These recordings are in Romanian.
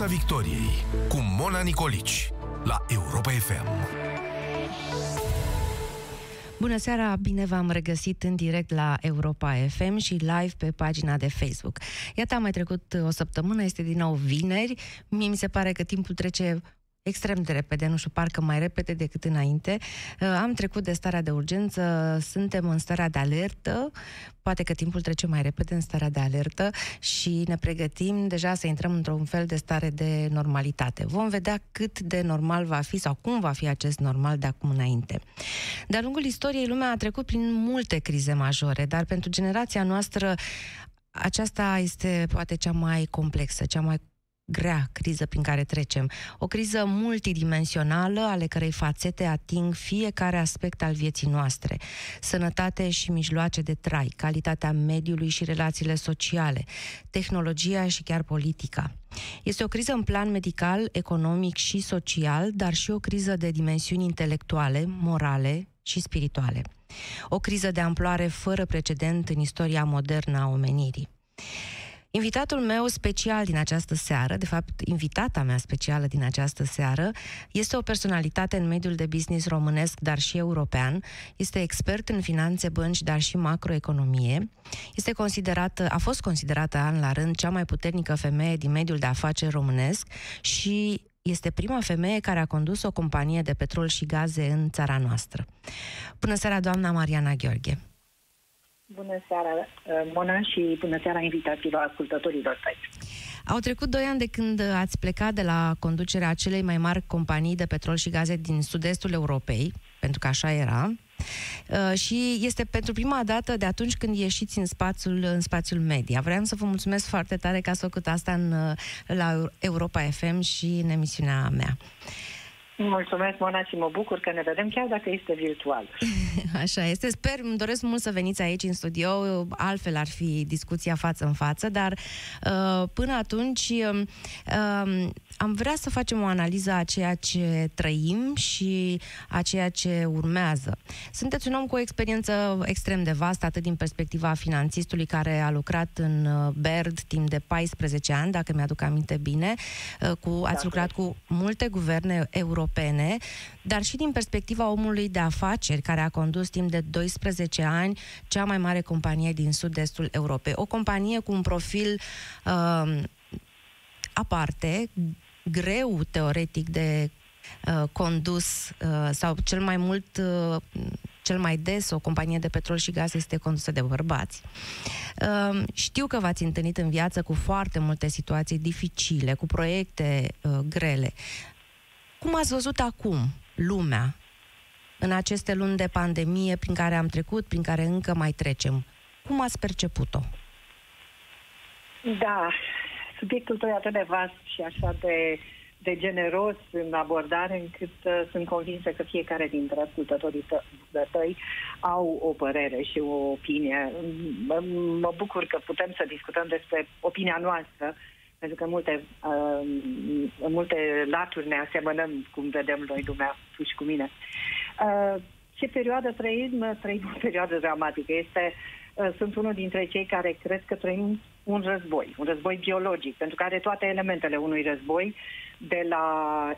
Piața Victoriei cu Mona Nicolici la Europa FM. Bună seara, bine v-am regăsit în direct la Europa FM și live pe pagina de Facebook. Iată, a mai trecut o săptămână, este din nou vineri. Mie mi se pare că timpul trece extrem de repede, nu știu, parcă mai repede decât înainte. Uh, am trecut de starea de urgență, suntem în starea de alertă, poate că timpul trece mai repede în starea de alertă și ne pregătim deja să intrăm într-un fel de stare de normalitate. Vom vedea cât de normal va fi sau cum va fi acest normal de acum înainte. De-a lungul istoriei, lumea a trecut prin multe crize majore, dar pentru generația noastră aceasta este poate cea mai complexă, cea mai grea criză prin care trecem. O criză multidimensională, ale cărei fațete ating fiecare aspect al vieții noastre. Sănătate și mijloace de trai, calitatea mediului și relațiile sociale, tehnologia și chiar politica. Este o criză în plan medical, economic și social, dar și o criză de dimensiuni intelectuale, morale și spirituale. O criză de amploare fără precedent în istoria modernă a omenirii. Invitatul meu special din această seară, de fapt, invitata mea specială din această seară, este o personalitate în mediul de business românesc, dar și european. Este expert în finanțe, bănci, dar și macroeconomie. Este considerată, a fost considerată an la rând cea mai puternică femeie din mediul de afaceri românesc și este prima femeie care a condus o companie de petrol și gaze în țara noastră. Bună seara, doamna Mariana Gheorghe! Bună seara, uh, Mona, și bună seara invitațiilor ascultătorilor tăi. Au trecut doi ani de când ați plecat de la conducerea celei mai mari companii de petrol și gaze din sud-estul Europei, pentru că așa era, uh, și este pentru prima dată de atunci când ieșiți în spațiul, în spațiul media. Vreau să vă mulțumesc foarte tare că ați făcut asta în, uh, la Europa FM și în emisiunea mea. Mulțumesc, Mona, și mă bucur că ne vedem chiar dacă este virtual. Așa este. Sper, îmi doresc mult să veniți aici în studio, altfel ar fi discuția față în față, dar uh, până atunci uh, am vrea să facem o analiză a ceea ce trăim și a ceea ce urmează. Sunteți un om cu o experiență extrem de vastă, atât din perspectiva finanțistului care a lucrat în uh, BERD timp de 14 ani, dacă mi-aduc aminte bine, uh, cu, ați da, lucrat cu multe guverne europene, dar și din perspectiva omului de afaceri care a condus timp de 12 ani cea mai mare companie din sud-estul Europei. O companie cu un profil uh, aparte, greu teoretic de uh, condus uh, sau cel mai mult uh, cel mai des o companie de petrol și gaz este condusă de bărbați. Uh, știu că v-ați întâlnit în viață cu foarte multe situații dificile, cu proiecte uh, grele. Cum ați văzut acum lumea în aceste luni de pandemie prin care am trecut, prin care încă mai trecem? Cum ați perceput-o? Da, subiectul tău e atât de vast și așa de, de generos în abordare încât uh, sunt convinsă că fiecare dintre ascultătorii tăi au o părere și o opinie. Mă, mă bucur că putem să discutăm despre opinia noastră pentru că multe, uh, în multe laturi ne asemănăm cum vedem noi lumea, tu și cu mine. Uh, ce perioadă trăim? Trăim o perioadă dramatică. Este, uh, sunt unul dintre cei care cred că trăim un război, un război biologic, pentru că are toate elementele unui război, de la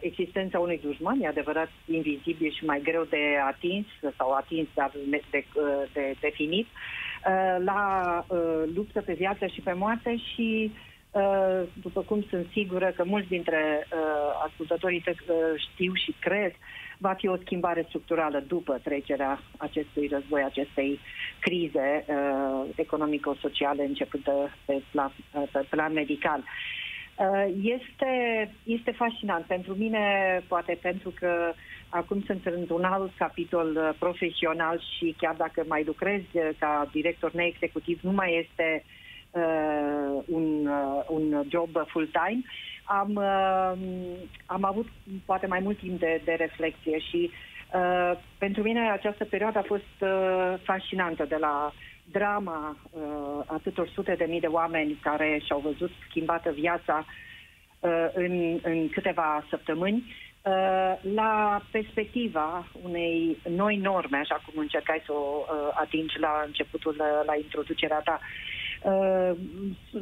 existența unui dușman, e adevărat invizibil și mai greu de atins sau atins, dar de, de, de definit, uh, la uh, luptă pe viață și pe moarte și uh, după cum sunt sigură că mulți dintre ascultătorii știu și cred, va fi o schimbare structurală după trecerea acestui război, acestei crize uh, economico-sociale începând pe plan, uh, pe plan medical. Uh, este, este fascinant pentru mine, poate pentru că acum sunt într-un alt capitol uh, profesional și chiar dacă mai lucrez uh, ca director neexecutiv, nu mai este uh, un, uh, un job full-time. Uh, am, uh, am avut poate mai mult timp de, de reflexie și uh, pentru mine această perioadă a fost uh, fascinantă de la drama uh, atâtor sute de mii de oameni care și-au văzut schimbată viața uh, în, în câteva săptămâni uh, la perspectiva unei noi norme, așa cum încercai să o uh, atingi la începutul, uh, la introducerea ta. Uh,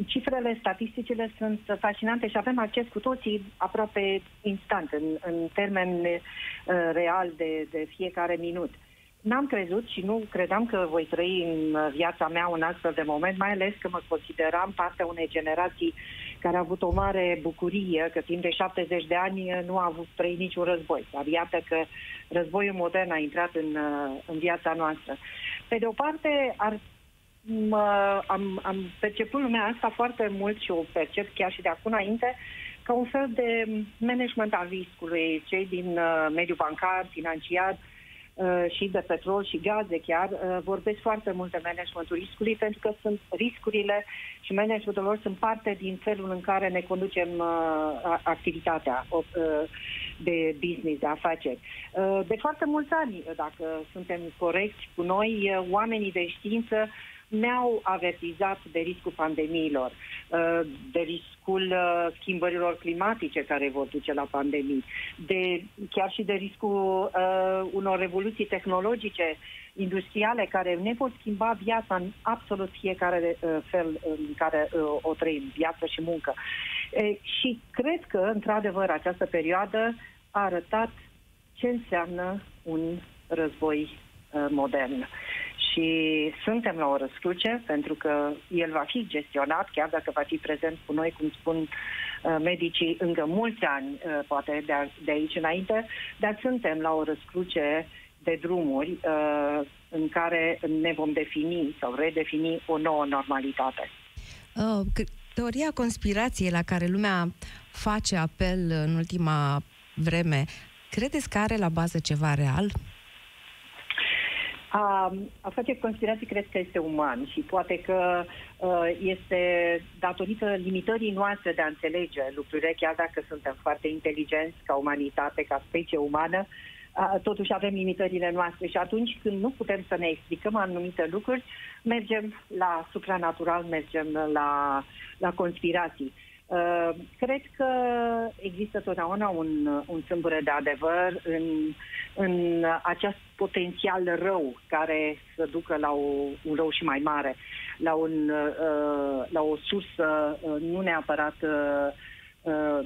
cifrele, statisticile sunt fascinante și avem acces cu toții aproape instant, în, în termen uh, real de, de fiecare minut. N-am crezut și nu credeam că voi trăi în viața mea un astfel de moment, mai ales că mă consideram partea unei generații care a avut o mare bucurie că timp de 70 de ani nu a avut trăit niciun război. Dar iată că războiul modern a intrat în, în viața noastră. Pe de o parte, ar mă, am, am perceput lumea asta foarte mult și o percep chiar și de acum înainte ca un fel de management al riscului. Cei din uh, mediul bancar, financiar uh, și de petrol și gaze chiar uh, vorbesc foarte mult de managementul riscului pentru că sunt riscurile și managementul lor sunt parte din felul în care ne conducem uh, activitatea uh, de business, de afaceri. Uh, de foarte mulți ani, dacă suntem corecți cu noi, uh, oamenii de știință ne-au avertizat de riscul pandemiilor, uh, de riscul uh, schimbărilor climatice care vor duce la pandemii, de, chiar și de riscul uh, unor revoluții tehnologice industriale care ne pot schimba viața în absolut fiecare uh, fel în care uh, o trăim, viață și muncă. E, și cred că, într-adevăr, această perioadă a arătat ce înseamnă un război uh, modern și suntem la o răscruce pentru că el va fi gestionat, chiar dacă va fi prezent cu noi, cum spun uh, medicii, încă mulți ani, uh, poate de, de aici înainte, dar suntem la o răscruce de drumuri uh, în care ne vom defini sau redefini o nouă normalitate. Uh, teoria conspirației la care lumea face apel în ultima vreme, credeți că are la bază ceva real? A, a face conspirații cred că este uman și poate că uh, este datorită limitării noastre de a înțelege lucrurile, chiar dacă suntem foarte inteligenți ca umanitate, ca specie umană, uh, totuși avem limitările noastre și atunci când nu putem să ne explicăm anumite lucruri, mergem la supranatural, mergem la, la conspirații. Uh, cred că există totdeauna un, un sâmbure de adevăr în, în acest potențial rău care să ducă la o, un rău și mai mare, la, un, uh, la o sursă uh, nu neapărat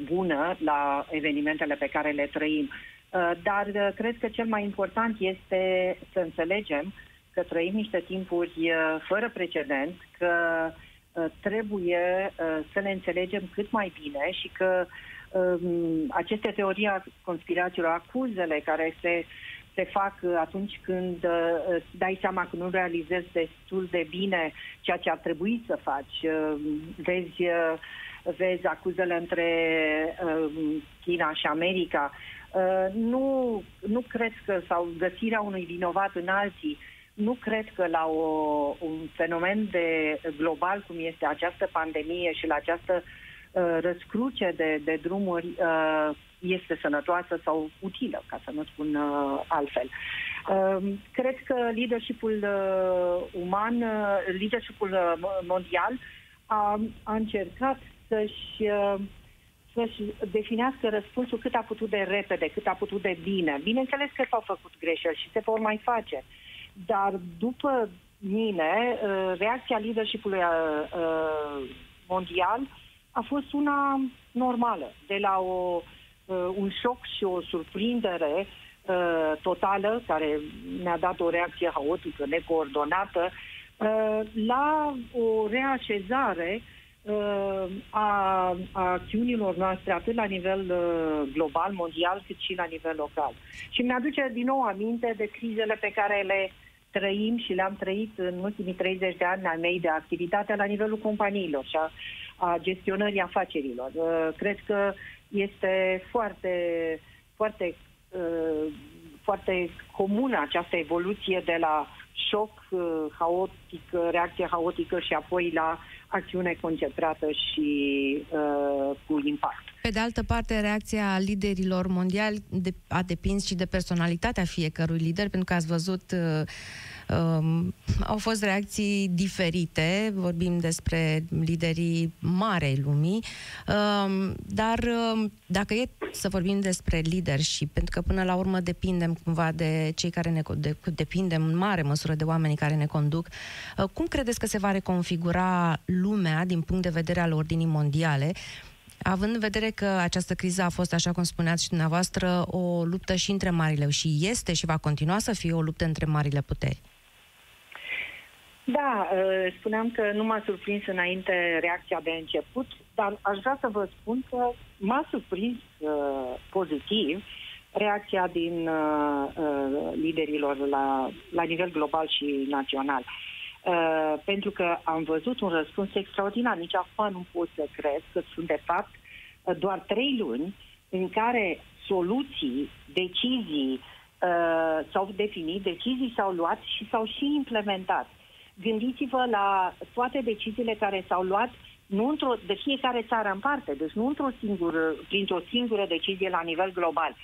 bună la evenimentele pe care le trăim. Dar cred că cel mai important este să înțelegem că trăim niște timpuri fără precedent, că Uh, trebuie uh, să ne înțelegem cât mai bine și că um, aceste teorii a conspirațiilor, acuzele care se, se fac atunci când uh, îți dai seama că nu realizezi destul de bine ceea ce ar trebui să faci. Vezi, vezi acuzele între China și America. Nu, nu cred că, sau găsirea unui vinovat în alții, nu cred că la o, un fenomen de global cum este această pandemie și la această uh, răscruce de, de drumuri uh, este sănătoasă sau utilă, ca să nu spun uh, altfel. Uh, cred că leadershipul uh, uman, uh, leadershipul uh, mondial a, a încercat să-și uh, să-și definească răspunsul cât a putut de repede, cât a putut de bine. Bineînțeles că s-au făcut greșeli și se vor mai face. Uh, dar după mine, uh, reacția leadership-ului uh, uh, mondial a fost una normală, de la o, un șoc și o surprindere totală, care ne-a dat o reacție haotică, necoordonată, la o reașezare a, a acțiunilor noastre, atât la nivel global, mondial, cât și la nivel local. Și mi-aduce din nou aminte de crizele pe care le trăim și le-am trăit în ultimii 30 de ani ai mei de activitate la nivelul companiilor și a, a gestionării afacerilor. Uh, cred că este foarte, foarte, uh, foarte comună această evoluție de la șoc uh, haotic, reacție haotică și apoi la acțiune concentrată și uh, cu impact. Pe de altă parte, reacția liderilor mondiali de, a depins și de personalitatea fiecărui lider, pentru că ați văzut uh, Um, au fost reacții diferite, vorbim despre liderii marei lumii, um, dar um, dacă e să vorbim despre leadership, pentru că până la urmă depindem cumva de cei care ne de, depindem în mare măsură de oamenii care ne conduc, uh, cum credeți că se va reconfigura lumea din punct de vedere al ordinii mondiale? având în vedere că această criză a fost, așa cum spuneați și dumneavoastră, o luptă și între marile și este și va continua să fie o luptă între marile puteri. Da, ă, spuneam că nu m-a surprins înainte reacția de început, dar aș vrea să vă spun că m-a surprins uh, pozitiv reacția din uh, uh, liderilor la, la nivel global și național. Uh, pentru că am văzut un răspuns extraordinar. Nici acum nu pot să cred că sunt, de fapt, doar trei luni în care soluții, decizii uh, s-au definit, decizii s-au luat și s-au și implementat. Gândiți-vă la toate deciziile care s-au luat nu într-o, de fiecare țară în parte, deci nu într-o singură, printr-o singură decizie la nivel global,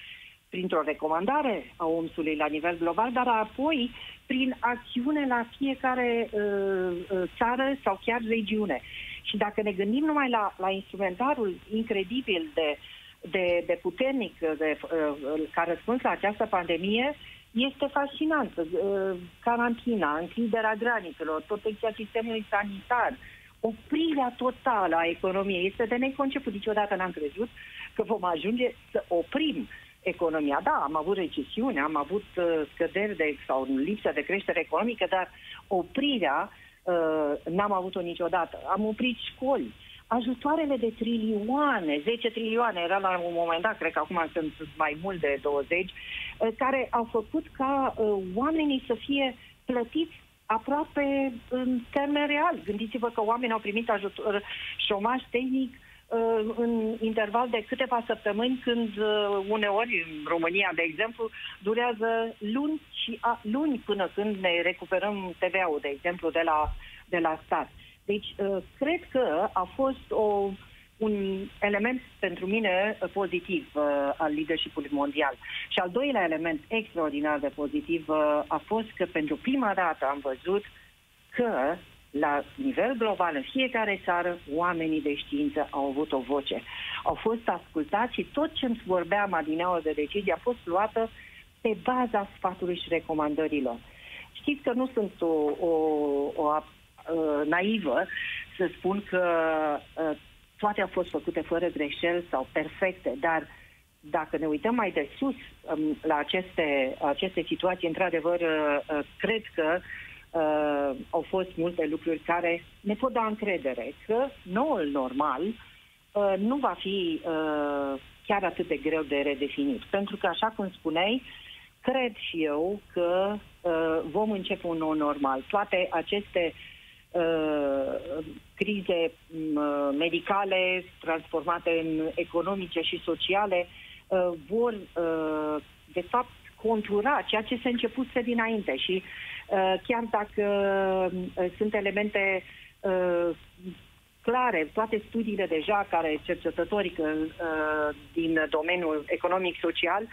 printr-o recomandare a OMS-ului la nivel global, dar apoi prin acțiune la fiecare uh, uh, țară sau chiar regiune. Și dacă ne gândim numai la, la instrumentarul incredibil de, de, de puternic de, uh, ca răspuns la această pandemie, este fascinant. Uh, carantina, închiderea granițelor, protecția sistemului sanitar, oprirea totală a economiei. Este de neconceput. Niciodată n-am crezut că vom ajunge să oprim economia. Da, am avut recesiune, am avut uh, scăderi de, sau lipsă de creștere economică, dar oprirea uh, n-am avut-o niciodată. Am oprit școli, ajutoarele de trilioane, 10 trilioane, era la un moment dat, cred că acum sunt mai mult de 20, uh, care au făcut ca uh, oamenii să fie plătiți aproape în termen real. Gândiți-vă că oamenii au primit ajutor, șomaj tehnic uh, în interval de câteva săptămâni, când uh, uneori, în România, de exemplu, durează luni și a, luni până când ne recuperăm TVA-ul, de exemplu, de la, de la stat. Deci, uh, cred că a fost o, un element pentru mine uh, pozitiv uh, al leadership mondial. Și al doilea element extraordinar de pozitiv uh, a fost că pentru prima dată am văzut că la nivel global, în fiecare țară, oamenii de știință au avut o voce. Au fost ascultați și tot ce îmi vorbeam adineaua de decizie a fost luată pe baza sfatului și recomandărilor. Știți că nu sunt o, o, o, o naivă să spun că uh, toate au fost făcute fără greșeli sau perfecte, dar dacă ne uităm mai de sus um, la aceste, aceste situații, într-adevăr, uh, uh, cred că uh, au fost multe lucruri care ne pot da încredere că noul normal uh, nu va fi uh, chiar atât de greu de redefinit. Pentru că, așa cum spuneai, cred și eu că uh, vom începe un nou normal. Toate aceste uh, Uh, crize uh, medicale transformate în economice și sociale uh, vor, uh, de fapt, contura ceea ce se începuse dinainte și uh, chiar dacă uh, sunt elemente uh, clare, toate studiile deja care cercetătorii uh, din domeniul economic-social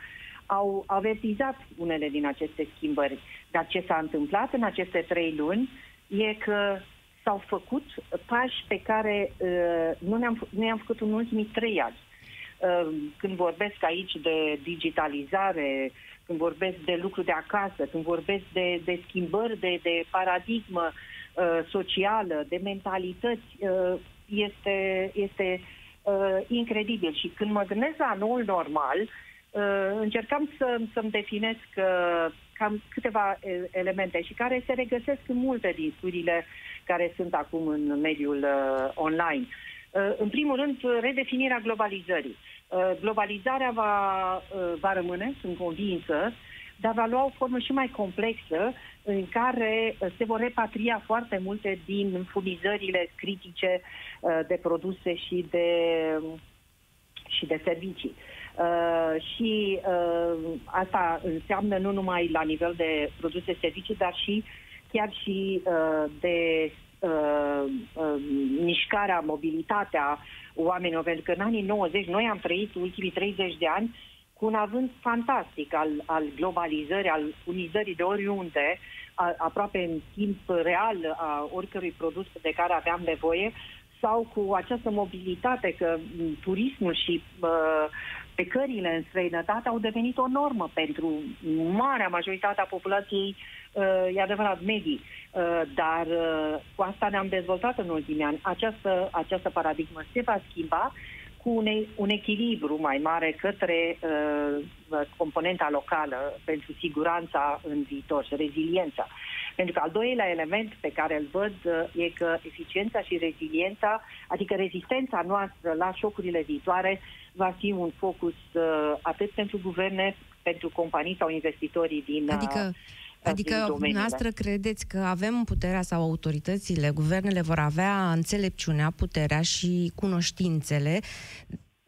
au avertizat unele din aceste schimbări. Dar ce s-a întâmplat în aceste trei luni e că s-au făcut pași pe care uh, nu, ne-am, nu i-am făcut în ultimii trei ani. Uh, când vorbesc aici de digitalizare, când vorbesc de lucru de acasă, când vorbesc de, de schimbări de, de paradigmă uh, socială, de mentalități, uh, este, este uh, incredibil. Și când mă gândesc la noul normal, uh, încercam să, să-mi definesc uh, cam câteva elemente și care se regăsesc în multe din studiile care sunt acum în mediul uh, online. Uh, în primul rând, redefinirea globalizării. Uh, globalizarea va, uh, va rămâne, sunt convinsă, dar va lua o formă și mai complexă în care uh, se vor repatria foarte multe din furnizările critice uh, de produse și de, și de servicii. Uh, și uh, asta înseamnă nu numai la nivel de produse servicii, dar și chiar și uh, de uh, uh, mișcarea, mobilitatea oamenilor, pentru că în anii 90 noi am trăit ultimii 30 de ani cu un avânt fantastic al, al globalizării, al unizării de oriunde, a, aproape în timp real a oricărui produs de care aveam nevoie sau cu această mobilitate că turismul și uh, pe cările în străinătate au devenit o normă pentru marea majoritate a populației, uh, e adevărat, medii. Uh, dar uh, cu asta ne-am dezvoltat în ultimii ani. Această, această paradigmă se va schimba cu un, un echilibru mai mare către uh, componenta locală pentru siguranța în viitor și reziliența. Pentru că al doilea element pe care îl văd uh, e că eficiența și reziliența, adică rezistența noastră la șocurile viitoare, va fi un focus uh, atât pentru guverne, pentru companii sau investitorii din. Uh, adică Adică noastră credeți că avem puterea sau autoritățile, guvernele vor avea înțelepciunea, puterea și cunoștințele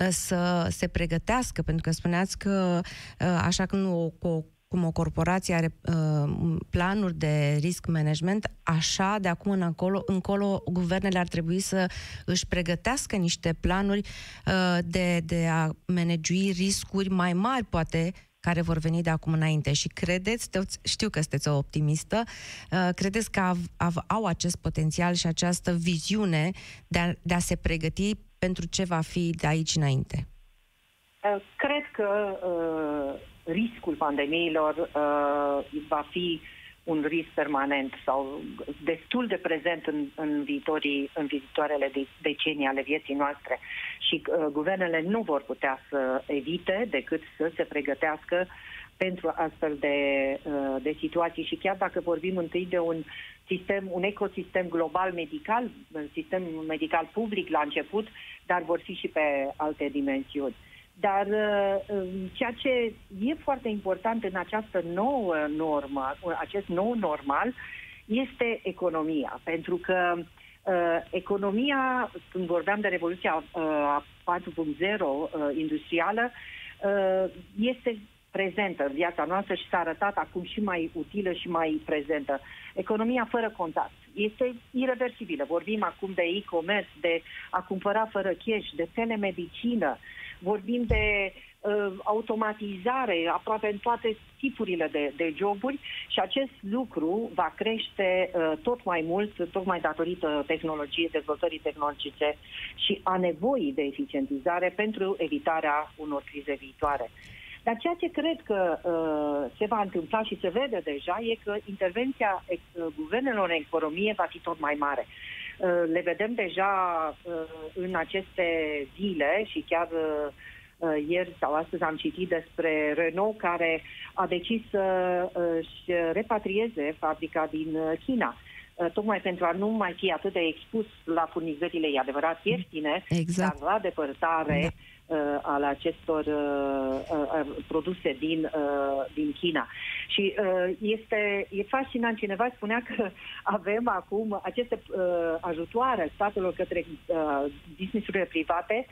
să se pregătească, pentru că spuneați că așa când o, o cum o corporație are uh, planuri de risk management, așa de acum în încolo, încolo guvernele ar trebui să își pregătească niște planuri uh, de, de a managui riscuri mai mari, poate, care vor veni de acum înainte. Și credeți, știu că sunteți o optimistă, uh, credeți că av, av, au acest potențial și această viziune de a, de a se pregăti pentru ce va fi de aici înainte? Uh, cred că uh, riscul pandemiilor uh, va fi un risc permanent sau destul de prezent în, în, viitorii, în viitoarele decenii ale vieții noastre. Și uh, guvernele nu vor putea să evite decât să se pregătească pentru astfel de, uh, de situații și chiar dacă vorbim întâi de un sistem, un ecosistem global medical, un sistem medical public la început, dar vor fi și pe alte dimensiuni. Dar uh, um, ceea ce e foarte important în această nouă normă, acest nou normal, este economia. Pentru că uh, economia, când vorbeam de revoluția uh, 4.0 uh, industrială, uh, este prezentă în viața noastră și s-a arătat acum și mai utilă și mai prezentă. Economia fără contact este irreversibilă. Vorbim acum de e-commerce, de a cumpăra fără cash, de telemedicină, vorbim de uh, automatizare aproape în toate tipurile de, de joburi și acest lucru va crește uh, tot mai mult, tocmai datorită tehnologiei, dezvoltării tehnologice și a nevoii de eficientizare pentru evitarea unor crize viitoare. Dar ceea ce cred că uh, se va întâmpla și se vede deja e că intervenția uh, guvernelor în economie va fi tot mai mare. Uh, le vedem deja uh, în aceste zile și chiar uh, ieri sau astăzi am citit despre Renault care a decis să își repatrieze fabrica din China tocmai pentru a nu mai fi atât de expus la furnizările, e adevărat, ieftine, exact. dar la depărtare da uh, al acestor uh, uh, produse din, uh, din China. Și uh, este e fascinant, cineva spunea că avem acum aceste uh, ajutoare statelor către uh, businessurile private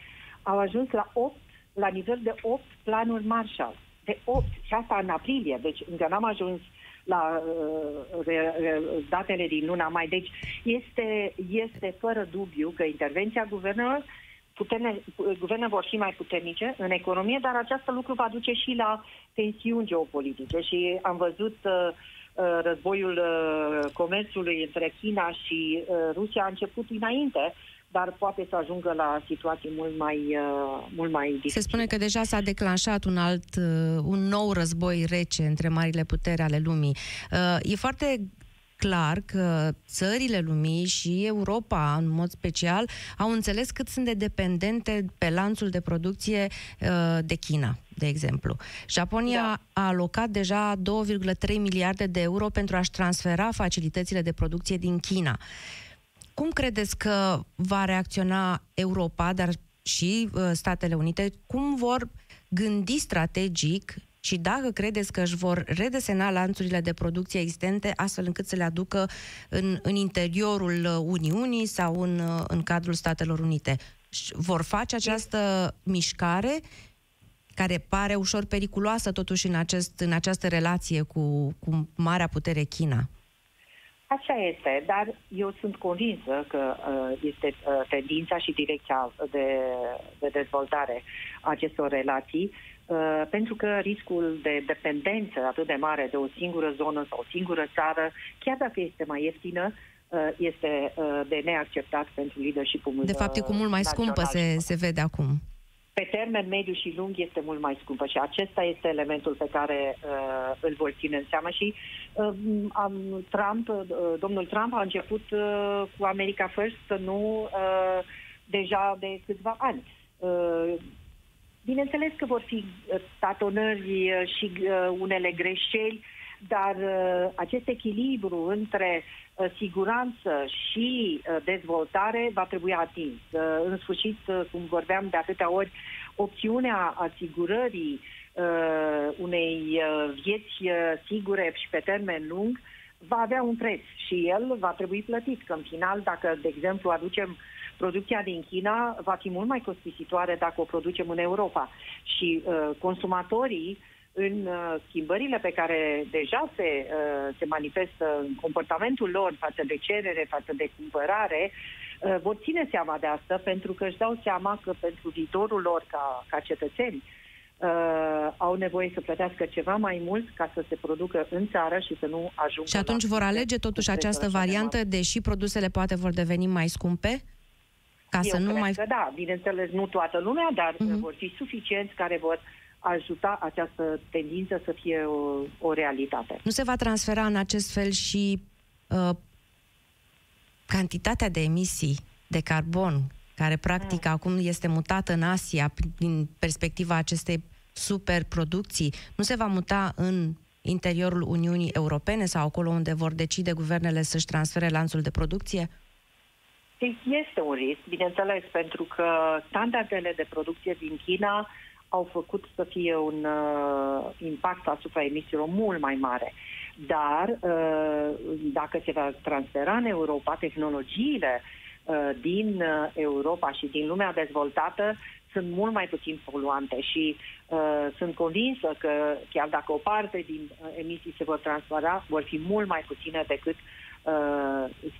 au ajuns la 8, la nivel de 8 planuri Marshall. De 8, și asta în aprilie, deci încă n-am ajuns la uh, re, re, datele din luna mai. Deci este, este fără dubiu că intervenția guvernelor puterne, guverne vor fi mai puternice în economie, dar acest lucru va duce și la tensiuni geopolitice și am văzut uh, uh, războiul uh, comerțului între China și uh, Rusia a început înainte, dar poate să ajungă la situații mult mai, uh, mult mai dificile. Se spune că deja s-a declanșat un alt, uh, un nou război rece între marile puteri ale lumii. Uh, e foarte clar că țările lumii și Europa, în mod special, au înțeles cât sunt de dependente pe lanțul de producție uh, de China, de exemplu. Japonia da. a alocat deja 2,3 miliarde de euro pentru a-și transfera facilitățile de producție din China. Cum credeți că va reacționa Europa, dar și uh, Statele Unite? Cum vor gândi strategic și dacă credeți că își vor redesena lanțurile de producție existente astfel încât să le aducă în, în interiorul Uniunii sau în, în cadrul Statelor Unite. Vor face această mișcare care pare ușor periculoasă totuși în, acest, în această relație cu, cu marea putere China. Așa este, dar eu sunt convinsă că uh, este uh, tendința și direcția de, de dezvoltare a acestor relații Uh, pentru că riscul de dependență atât de mare de o singură zonă sau o singură țară, chiar dacă este mai ieftină, uh, este uh, de neacceptat pentru leadership-ul De fapt, e cu mult mai scumpă, se, se vede acum. Pe termen mediu și lung este mult mai scumpă și acesta este elementul pe care uh, îl vor ține în seamă și uh, am, Trump, uh, domnul Trump a început uh, cu America First, nu uh, deja de câțiva ani. Uh, Bineînțeles că vor fi uh, tatonări uh, și uh, unele greșeli, dar acest echilibru între siguranță și dezvoltare va trebui atins. În sfârșit, cum vorbeam de atâtea ori, opțiunea asigurării unei vieți sigure și pe termen lung va avea un preț și el va trebui plătit. Că în final, dacă, de exemplu, aducem uh, producția din China va fi mult mai costisitoare dacă o producem în Europa. Și uh, consumatorii în uh, schimbările pe care deja se, uh, se manifestă în comportamentul lor față de cerere, față de cumpărare, uh, vor ține seama de asta pentru că își dau seama că pentru viitorul lor ca, ca cetățeni uh, au nevoie să plătească ceva mai mult ca să se producă în țară și să nu ajungă Și atunci vor alege totuși această variantă, deși produsele poate vor deveni mai scumpe? Ca Eu să nu mai... că da, bineînțeles, nu toată lumea, dar uh-huh. vor fi suficienți care vor ajuta această tendință să fie o, o realitate. Nu se va transfera în acest fel și uh, cantitatea de emisii de carbon care practic mm. acum este mutată în Asia din perspectiva acestei superproducții, nu se va muta în interiorul Uniunii Europene sau acolo unde vor decide guvernele să-și transfere lanțul de producție? Este un risc, bineînțeles, pentru că standardele de producție din China au făcut să fie un uh, impact asupra emisiilor mult mai mare. Dar uh, dacă se va transfera în Europa tehnologiile uh, din uh, Europa și din lumea dezvoltată sunt mult mai puțin poluante și uh, sunt convinsă că chiar dacă o parte din uh, emisii se vor transfera, vor fi mult mai puține decât uh, uh,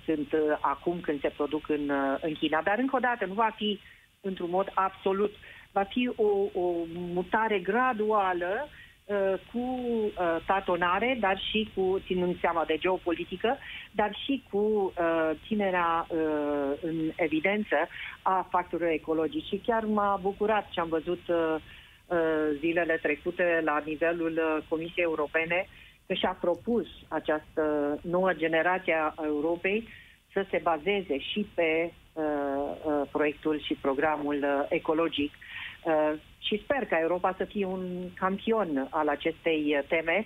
sunt uh, acum când se produc în, uh, în China. Dar, încă o dată, nu va fi într-un mod absolut. Va fi o, o mutare graduală uh, cu uh, tatonare, dar și cu, ținând seama de geopolitică, dar și cu uh, ținerea uh, în evidență a factorilor ecologici. Și chiar m-a bucurat ce am văzut uh, uh, zilele trecute la nivelul uh, Comisiei Europene uh, că și-a propus această nouă generație a Europei să se bazeze și pe uh, uh, proiectul și programul uh, ecologic. Uh, și sper ca Europa să fie un campion al acestei teme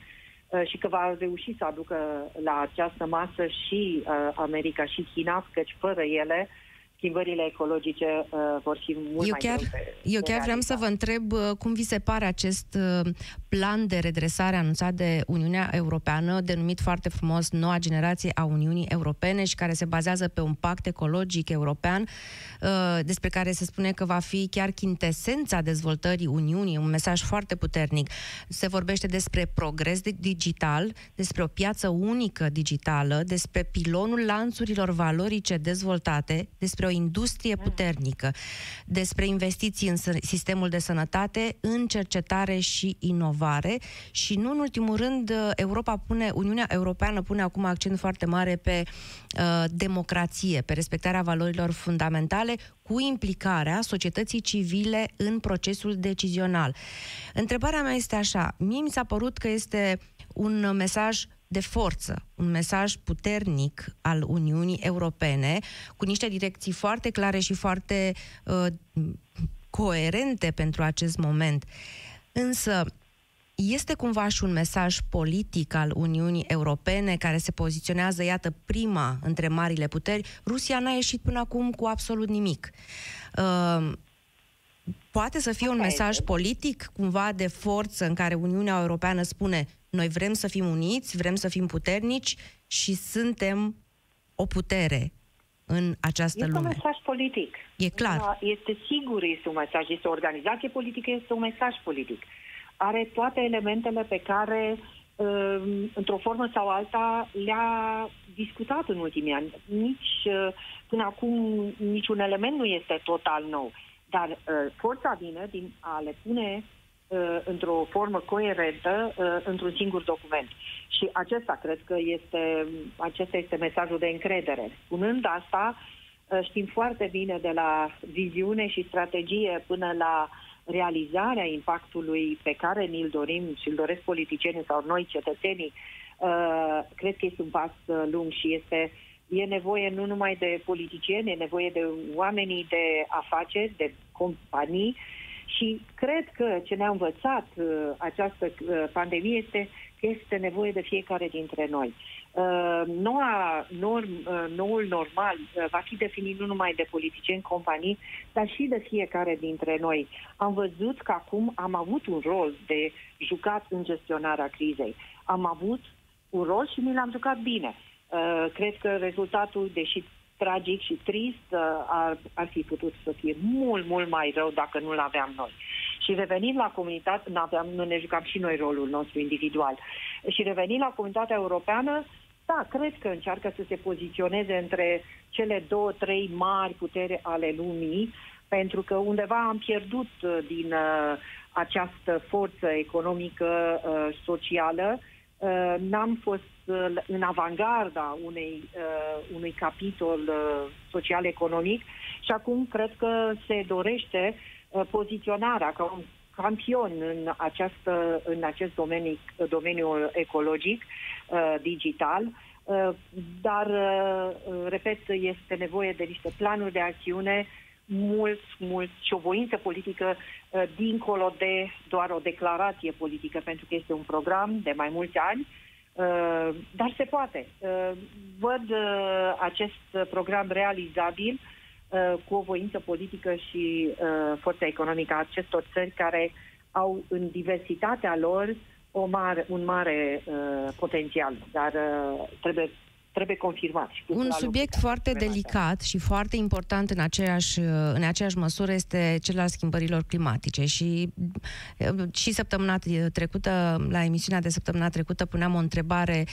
uh, și că va reuși să aducă la această masă și uh, America și China, căci fără ele uh, schimbările ecologice uh, vor fi mult eu mai chiar, greu Eu chiar vreau să vă întreb uh, cum vi se pare acest uh, plan de redresare anunțat de Uniunea Europeană, denumit foarte frumos Noua Generație a Uniunii Europene și care se bazează pe un pact ecologic european, uh, despre care se spune că va fi chiar chintesența dezvoltării Uniunii, un mesaj foarte puternic. Se vorbește despre progres digital, despre o piață unică digitală, despre pilonul lanțurilor valorice dezvoltate, despre o industrie puternică, despre investiții în sistemul de sănătate, în cercetare și inovare. Și nu în ultimul rând Europa pune, Uniunea Europeană pune acum accent foarte mare pe uh, democrație, pe respectarea valorilor fundamentale cu implicarea societății civile în procesul decizional. Întrebarea mea este așa, mie mi s-a părut că este un mesaj de forță, un mesaj puternic al Uniunii Europene, cu niște direcții foarte clare și foarte uh, coerente pentru acest moment. Însă, este cumva și un mesaj politic al Uniunii Europene care se poziționează, iată, prima între marile puteri. Rusia n-a ieșit până acum cu absolut nimic. Uh, poate să fie un mesaj politic, cumva de forță, în care Uniunea Europeană spune noi vrem să fim uniți, vrem să fim puternici și suntem o putere în această este lume. Este un mesaj politic. E clar. Da, este sigur, este un mesaj, este o organizație politică, este un mesaj politic. Are toate elementele pe care, um, într-o formă sau alta, le-a discutat în ultimii ani. Nici uh, până acum niciun element nu este total nou. Dar uh, forța vine din a le pune uh, într-o formă coerentă uh, într-un singur document. Și acesta cred că este, acesta este mesajul de încredere. Spunând asta, uh, știm foarte bine de la viziune și strategie până la realizarea impactului pe care ni-l dorim și îl doresc politicienii sau noi, cetățenii, uh, cred că este un pas uh, lung și este e nevoie nu numai de politicieni, e nevoie de oamenii de afaceri, de companii și cred că ce ne-a învățat uh, această uh, pandemie este că este nevoie de fiecare dintre noi. Uh, noua norm, uh, noul normal uh, va fi definit nu numai de politicieni, companii, dar și de fiecare dintre noi. Am văzut că acum am avut un rol de jucat în gestionarea crizei. Am avut un rol și mi l-am jucat bine. Uh, cred că rezultatul, deși tragic și trist, uh, ar, ar fi putut să fie mult, mult mai rău dacă nu-l aveam noi. Și revenind la comunitate, nu, aveam, nu ne jucam și noi rolul nostru individual. Și revenind la comunitatea europeană, da, cred că încearcă să se poziționeze între cele două, trei mari putere ale lumii, pentru că undeva am pierdut uh, din uh, această forță economică, uh, socială, uh, n-am fost uh, în avangarda unei, uh, unui capitol uh, social-economic și acum cred că se dorește uh, poziționarea ca un campion în, această, în acest domeniu, domeniu ecologic, uh, digital, uh, dar, uh, repet, este nevoie de niște planuri de acțiune mult, mult și o voință politică uh, dincolo de doar o declarație politică, pentru că este un program de mai mulți ani, uh, dar se poate. Uh, văd uh, acest program realizabil uh, cu o voință politică și uh, forța economică a acestor țări care au în diversitatea lor o mare, un mare uh, potențial, dar uh, trebuie trebuie confirmat. Și Un subiect foarte delicat și foarte important în aceeași, în aceeași măsură este cel al schimbărilor climatice și și săptămâna trecută, la emisiunea de săptămâna trecută, puneam o întrebare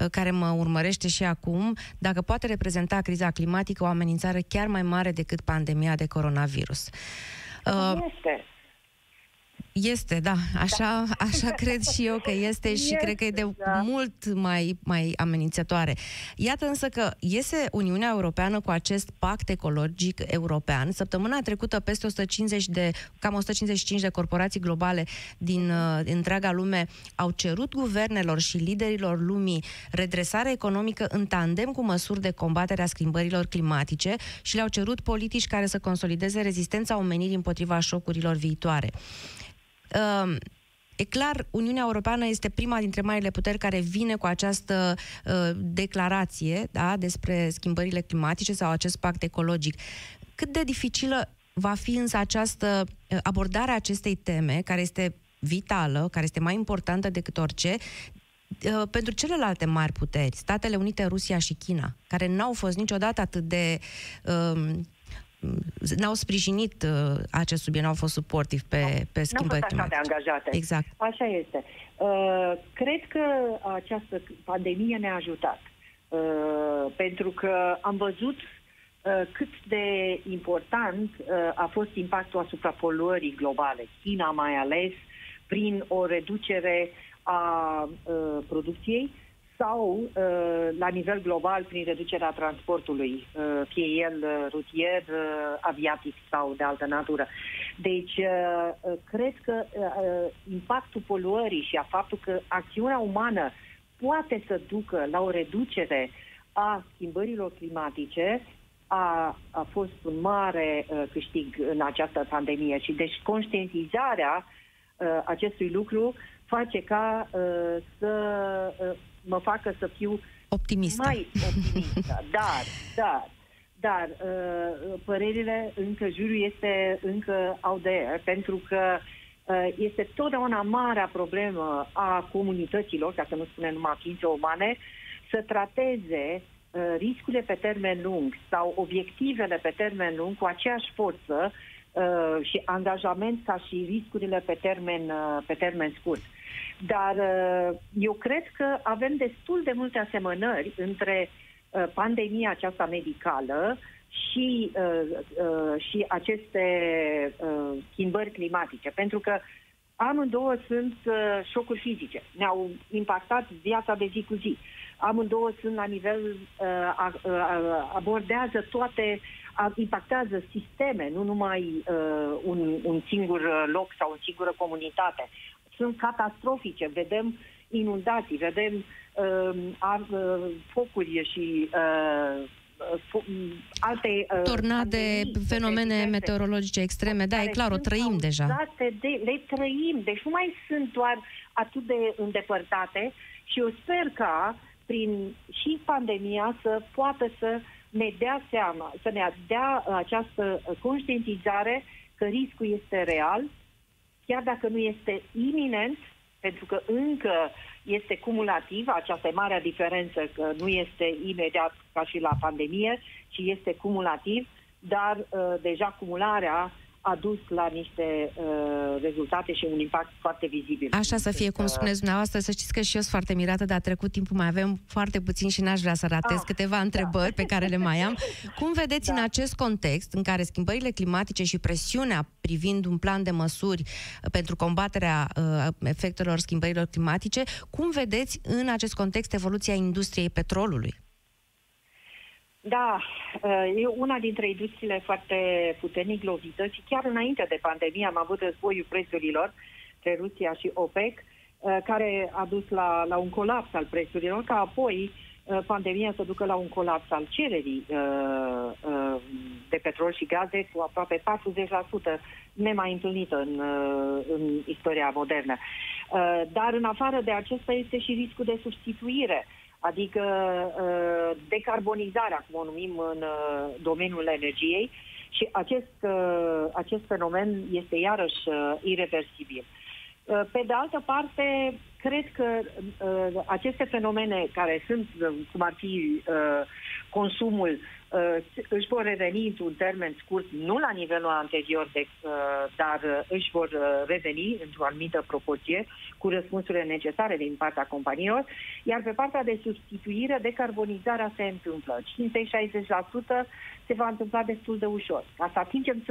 uh, care mă urmărește și acum, dacă poate reprezenta criza climatică o amenințare chiar mai mare decât pandemia de coronavirus. Este. Este, da. Așa, așa cred și eu că este și este, cred că e de da. mult mai, mai amenințătoare. Iată însă că iese Uniunea Europeană cu acest pact ecologic european. Săptămâna trecută peste 150 de, cam 155 de corporații globale din uh, întreaga lume au cerut guvernelor și liderilor lumii redresare economică în tandem cu măsuri de combatere a schimbărilor climatice și le-au cerut politici care să consolideze rezistența omenirii împotriva șocurilor viitoare. Uh, E clar, Uniunea Europeană este prima dintre marile puteri care vine cu această uh, declarație da, despre schimbările climatice sau acest pact ecologic. Cât de dificilă va fi însă această uh, abordare a acestei teme, care este vitală, care este mai importantă decât orice, uh, pentru celelalte mari puteri, Statele Unite, Rusia și China, care n-au fost niciodată atât de uh, n-au sprijinit uh, acest subiect, n-au fost suportiv pe, pe schimbări climatice. N-au fost așa de angajate. Exact. Așa este. Uh, cred că această pandemie ne-a ajutat. Uh, pentru că am văzut uh, cât de important uh, a fost impactul asupra poluării globale. China mai ales prin o reducere a uh, producției, sau uh, la nivel global prin reducerea transportului, uh, fie el uh, rutier, aviatic sau de altă natură. Deci, cred că impactul poluării și a faptul că acțiunea umană poate să ducă la o reducere a schimbărilor climatice a, a fost un mare uh, câștig în această pandemie și deci conștientizarea uh, acestui lucru face ca uh, să uh, mă facă să fiu optimistă. mai optimistă. Dar, dar, dar uh, părerile încă, jurul este încă out there, pentru că uh, este totdeauna marea problemă a comunităților, ca să nu spunem numai ființe umane, să trateze uh, riscurile pe termen lung sau obiectivele pe termen lung cu aceeași forță uh, și angajament ca și riscurile pe termen, uh, pe termen scurt. Dar uh, eu cred că avem destul de multe asemănări între uh, pandemia aceasta medicală și, uh, uh, și aceste uh, schimbări climatice. Pentru că Amândouă sunt uh, șocuri fizice. Ne-au impactat viața de zi cu zi. Amândouă sunt la nivel, uh, uh, abordează toate, uh, impactează sisteme, nu numai uh, un, un singur loc sau o singură comunitate. Sunt catastrofice. Vedem inundații, vedem uh, ar, uh, focuri și uh, alte... Uh, Tornade, fenomene meteorologice extreme, da, e clar, o trăim deja. De, le trăim, deci nu mai sunt doar atât de îndepărtate și eu sper ca prin și pandemia să poată să ne dea seama, să ne dea această conștientizare că riscul este real, chiar dacă nu este iminent, pentru că încă este cumulativ, această mare diferență că nu este imediat ca și la pandemie, ci este cumulativ, dar uh, deja cumularea a dus la niște uh, rezultate și un impact foarte vizibil. Așa să fie, cum spuneți dumneavoastră, să știți că și eu sunt foarte mirată, dar a trecut timpul, mai avem foarte puțin și n-aș vrea să ratez ah, câteva da. întrebări pe care le mai am. Cum vedeți da. în acest context, în care schimbările climatice și presiunea privind un plan de măsuri pentru combaterea uh, efectelor schimbărilor climatice, cum vedeți în acest context evoluția industriei petrolului? Da, uh, e una dintre industriile foarte puternic lovită și chiar înainte de pandemie am avut războiul prețurilor între Rusia și OPEC, uh, care a dus la, la un colaps al prețurilor, ca apoi uh, pandemia să ducă la un colaps al cererii de petrol și gaze cu aproape 40% nemai întâlnită în, în istoria modernă. Dar în afară de acesta este și riscul de substituire adică uh, decarbonizarea, cum o numim în uh, domeniul energiei, și acest, uh, acest fenomen este iarăși irreversibil. Pe de altă parte, cred că uh, aceste fenomene care sunt, cum ar fi uh, consumul uh, își vor reveni într-un termen scurt, nu la nivelul anterior, de, uh, dar uh, își vor uh, reveni într-o anumită proporție cu răspunsurile necesare din partea companiilor, iar pe partea de substituire, decarbonizarea se întâmplă. 50-60% se va întâmpla destul de ușor. Ca să atingem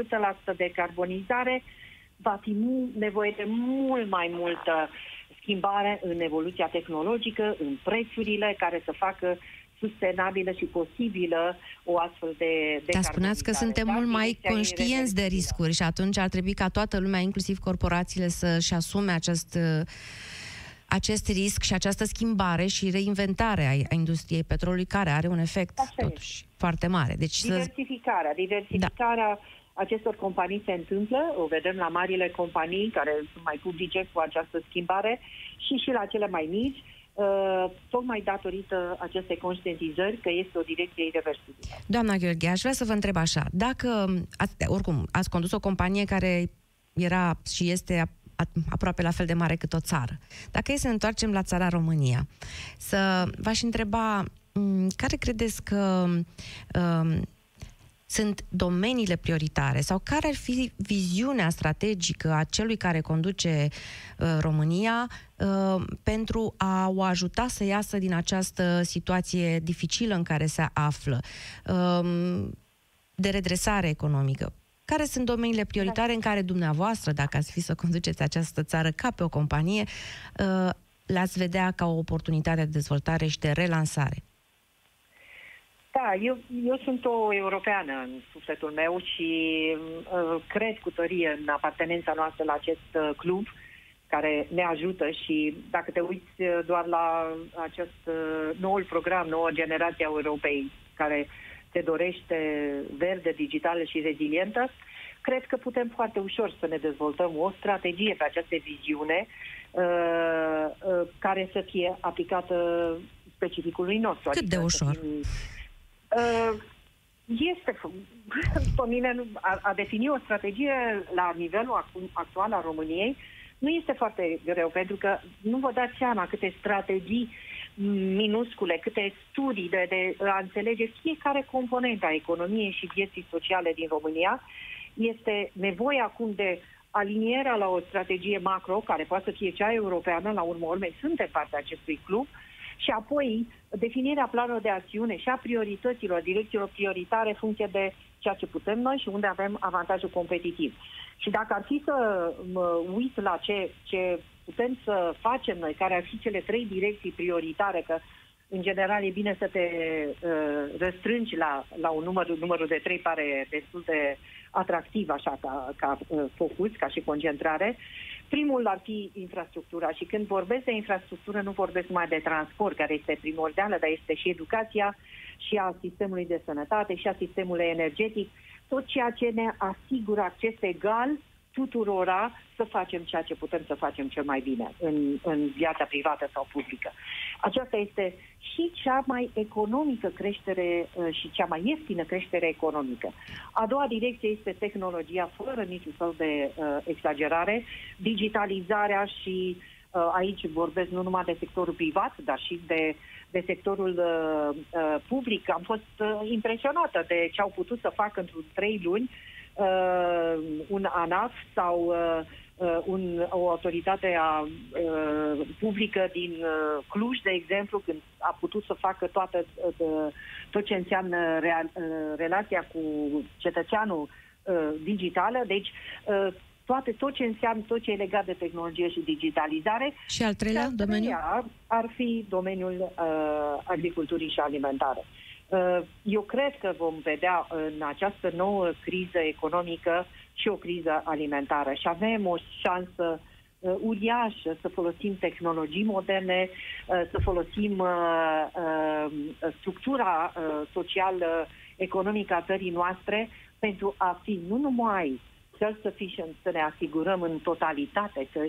100% decarbonizare, va fi nevoie de mult mai multă schimbare în evoluția tehnologică, în prețurile care să facă sustenabilă și posibilă o astfel de, de Dar spuneați că suntem da? mult mai conștienți de riscuri și atunci ar trebui ca toată lumea, inclusiv corporațiile, să-și asume acest acest risc și această schimbare și reinventare a industriei petrolului, care are un efect Așa totuși e. foarte mare. Deci diversificarea, să... diversificarea da acestor companii se întâmplă, o vedem la marile companii care sunt mai publice cu această schimbare și și la cele mai mici, Uh, tocmai datorită acestei conștientizări că este o direcție irreversibilă. Doamna Gheorghe, aș vrea să vă întreb așa, dacă, ați, oricum, ați condus o companie care era și este aproape la fel de mare cât o țară. Dacă e să ne întoarcem la țara România, să v-aș întreba care credeți că um, sunt domeniile prioritare sau care ar fi viziunea strategică a celui care conduce uh, România uh, pentru a o ajuta să iasă din această situație dificilă în care se află uh, de redresare economică. Care sunt domeniile prioritare în care dumneavoastră, dacă ați fi să conduceți această țară ca pe o companie, uh, le-ați vedea ca o oportunitate de dezvoltare și de relansare? Da, eu, eu sunt o europeană în sufletul meu și uh, cred cu tărie în apartenența noastră la acest uh, club care ne ajută și dacă te uiți uh, doar la acest uh, noul program, noua generație a Europei care se dorește verde, digitală și rezilientă, cred că putem foarte ușor să ne dezvoltăm o strategie pe această viziune uh, uh, care să fie aplicată specificului nostru. Cât adică de ușor? Fim, Uh, este, pe mine, a, a defini o strategie la nivelul actual al României nu este foarte greu, pentru că nu vă dați seama câte strategii minuscule, câte studii de, de a înțelege fiecare componentă a economiei și vieții sociale din România. Este nevoie acum de alinierea la o strategie macro, care poate să fie cea europeană, la urmă urmei suntem partea acestui club, și apoi definirea planului de acțiune și a priorităților, direcțiilor prioritare în funcție de ceea ce putem noi și unde avem avantajul competitiv. Și dacă ar fi să mă uit la ce, ce putem să facem noi, care ar fi cele trei direcții prioritare, că în general e bine să te uh, răstrângi la, la un număr, numărul de trei pare destul de atractiv așa ca, ca uh, focus, ca și concentrare. Primul ar fi infrastructura și când vorbesc de infrastructură nu vorbesc numai de transport, care este primordială, dar este și educația și a sistemului de sănătate și a sistemului energetic, tot ceea ce ne asigură acces egal uh, tuturora să facem ceea ce putem să facem cel mai bine în, în viața privată sau publică. Aceasta este și cea mai economică creștere uh, și cea mai ieftină creștere economică. A doua direcție este tehnologia, fără niciun fel de uh, exagerare, digitalizarea și uh, aici vorbesc nu numai de sectorul privat, dar și de de sectorul uh, uh, public. Am fost uh, impresionată de ce au putut să facă într-un trei luni uh, un ANAF sau uh, uh, un, o autoritate a, uh, publică din uh, Cluj, de exemplu, când a putut să facă toată, uh, tot ce înseamnă real, uh, relația cu cetățeanul uh, digitală. Deci, uh, toate, tot ce înseamnă, tot ce e legat de tehnologie și digitalizare. Și al treilea domeniu? Ar fi domeniul uh, agriculturii și alimentare. Uh, Uh, eu cred că vom vedea în această nouă criză economică și o criză alimentară și avem o șansă uh, uriașă să folosim tehnologii moderne, uh, să folosim structura socială economică a țării noastre pentru a fi nu numai self-sufficient, să ne asigurăm în totalitate, să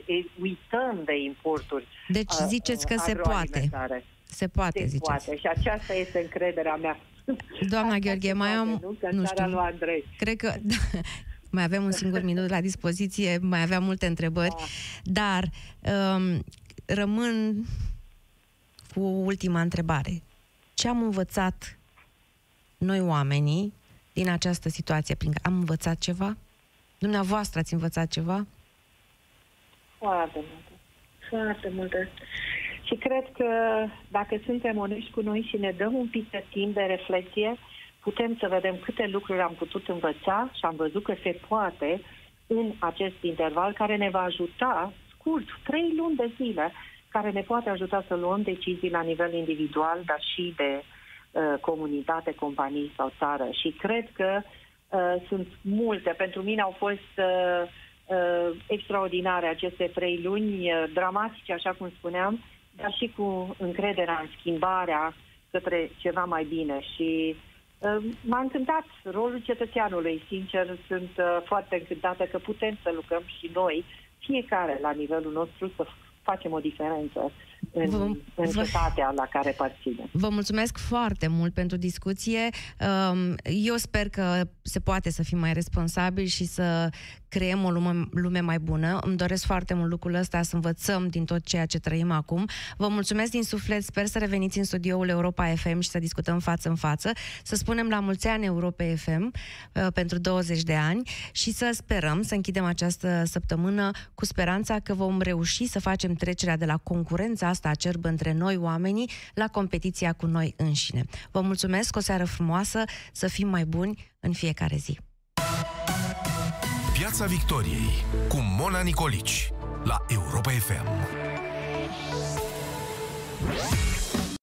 uităm de importuri. Deci ziceți că se poate. Se poate, se ziceți. poate și aceasta este încrederea mea. Doamna Gheorghe, mai am... Nu, nu știu, lui Andrei. Cred că... Da, mai avem un singur minut la dispoziție, mai aveam multe întrebări, da. dar um, rămân cu ultima întrebare. Ce am învățat noi oamenii din această situație? Prin am învățat ceva? Dumneavoastră ați învățat ceva? Foarte multe. Foarte multe. Și cred că dacă suntem onești cu noi și ne dăm un pic de timp de reflexie, putem să vedem câte lucruri am putut învăța și am văzut că se poate în acest interval care ne va ajuta scurt, trei luni de zile, care ne poate ajuta să luăm decizii la nivel individual, dar și de uh, comunitate, companii sau țară. Și cred că uh, sunt multe. Pentru mine au fost uh, uh, extraordinare aceste trei luni, uh, dramatice, așa cum spuneam, dar și cu încrederea în schimbarea către ceva mai bine. Și uh, m-a încântat rolul cetățeanului. Sincer, sunt uh, foarte încântată că putem să lucrăm și noi, fiecare la nivelul nostru, să facem o diferență în, vă, în cetatea la care parține. Vă mulțumesc foarte mult pentru discuție. Um, eu sper că se poate să fim mai responsabili și să creăm o lume, lume mai bună. Îmi doresc foarte mult lucrul ăsta, să învățăm din tot ceea ce trăim acum. Vă mulțumesc din suflet, sper să reveniți în studioul Europa FM și să discutăm față în față, să spunem la mulți ani Europa FM uh, pentru 20 de ani și să sperăm să închidem această săptămână cu speranța că vom reuși să facem trecerea de la concurența asta acerbă între noi oamenii la competiția cu noi înșine. Vă mulțumesc, o seară frumoasă, să fim mai buni în fiecare zi. Piața Victoriei cu Mona Nicolici la Europa FM.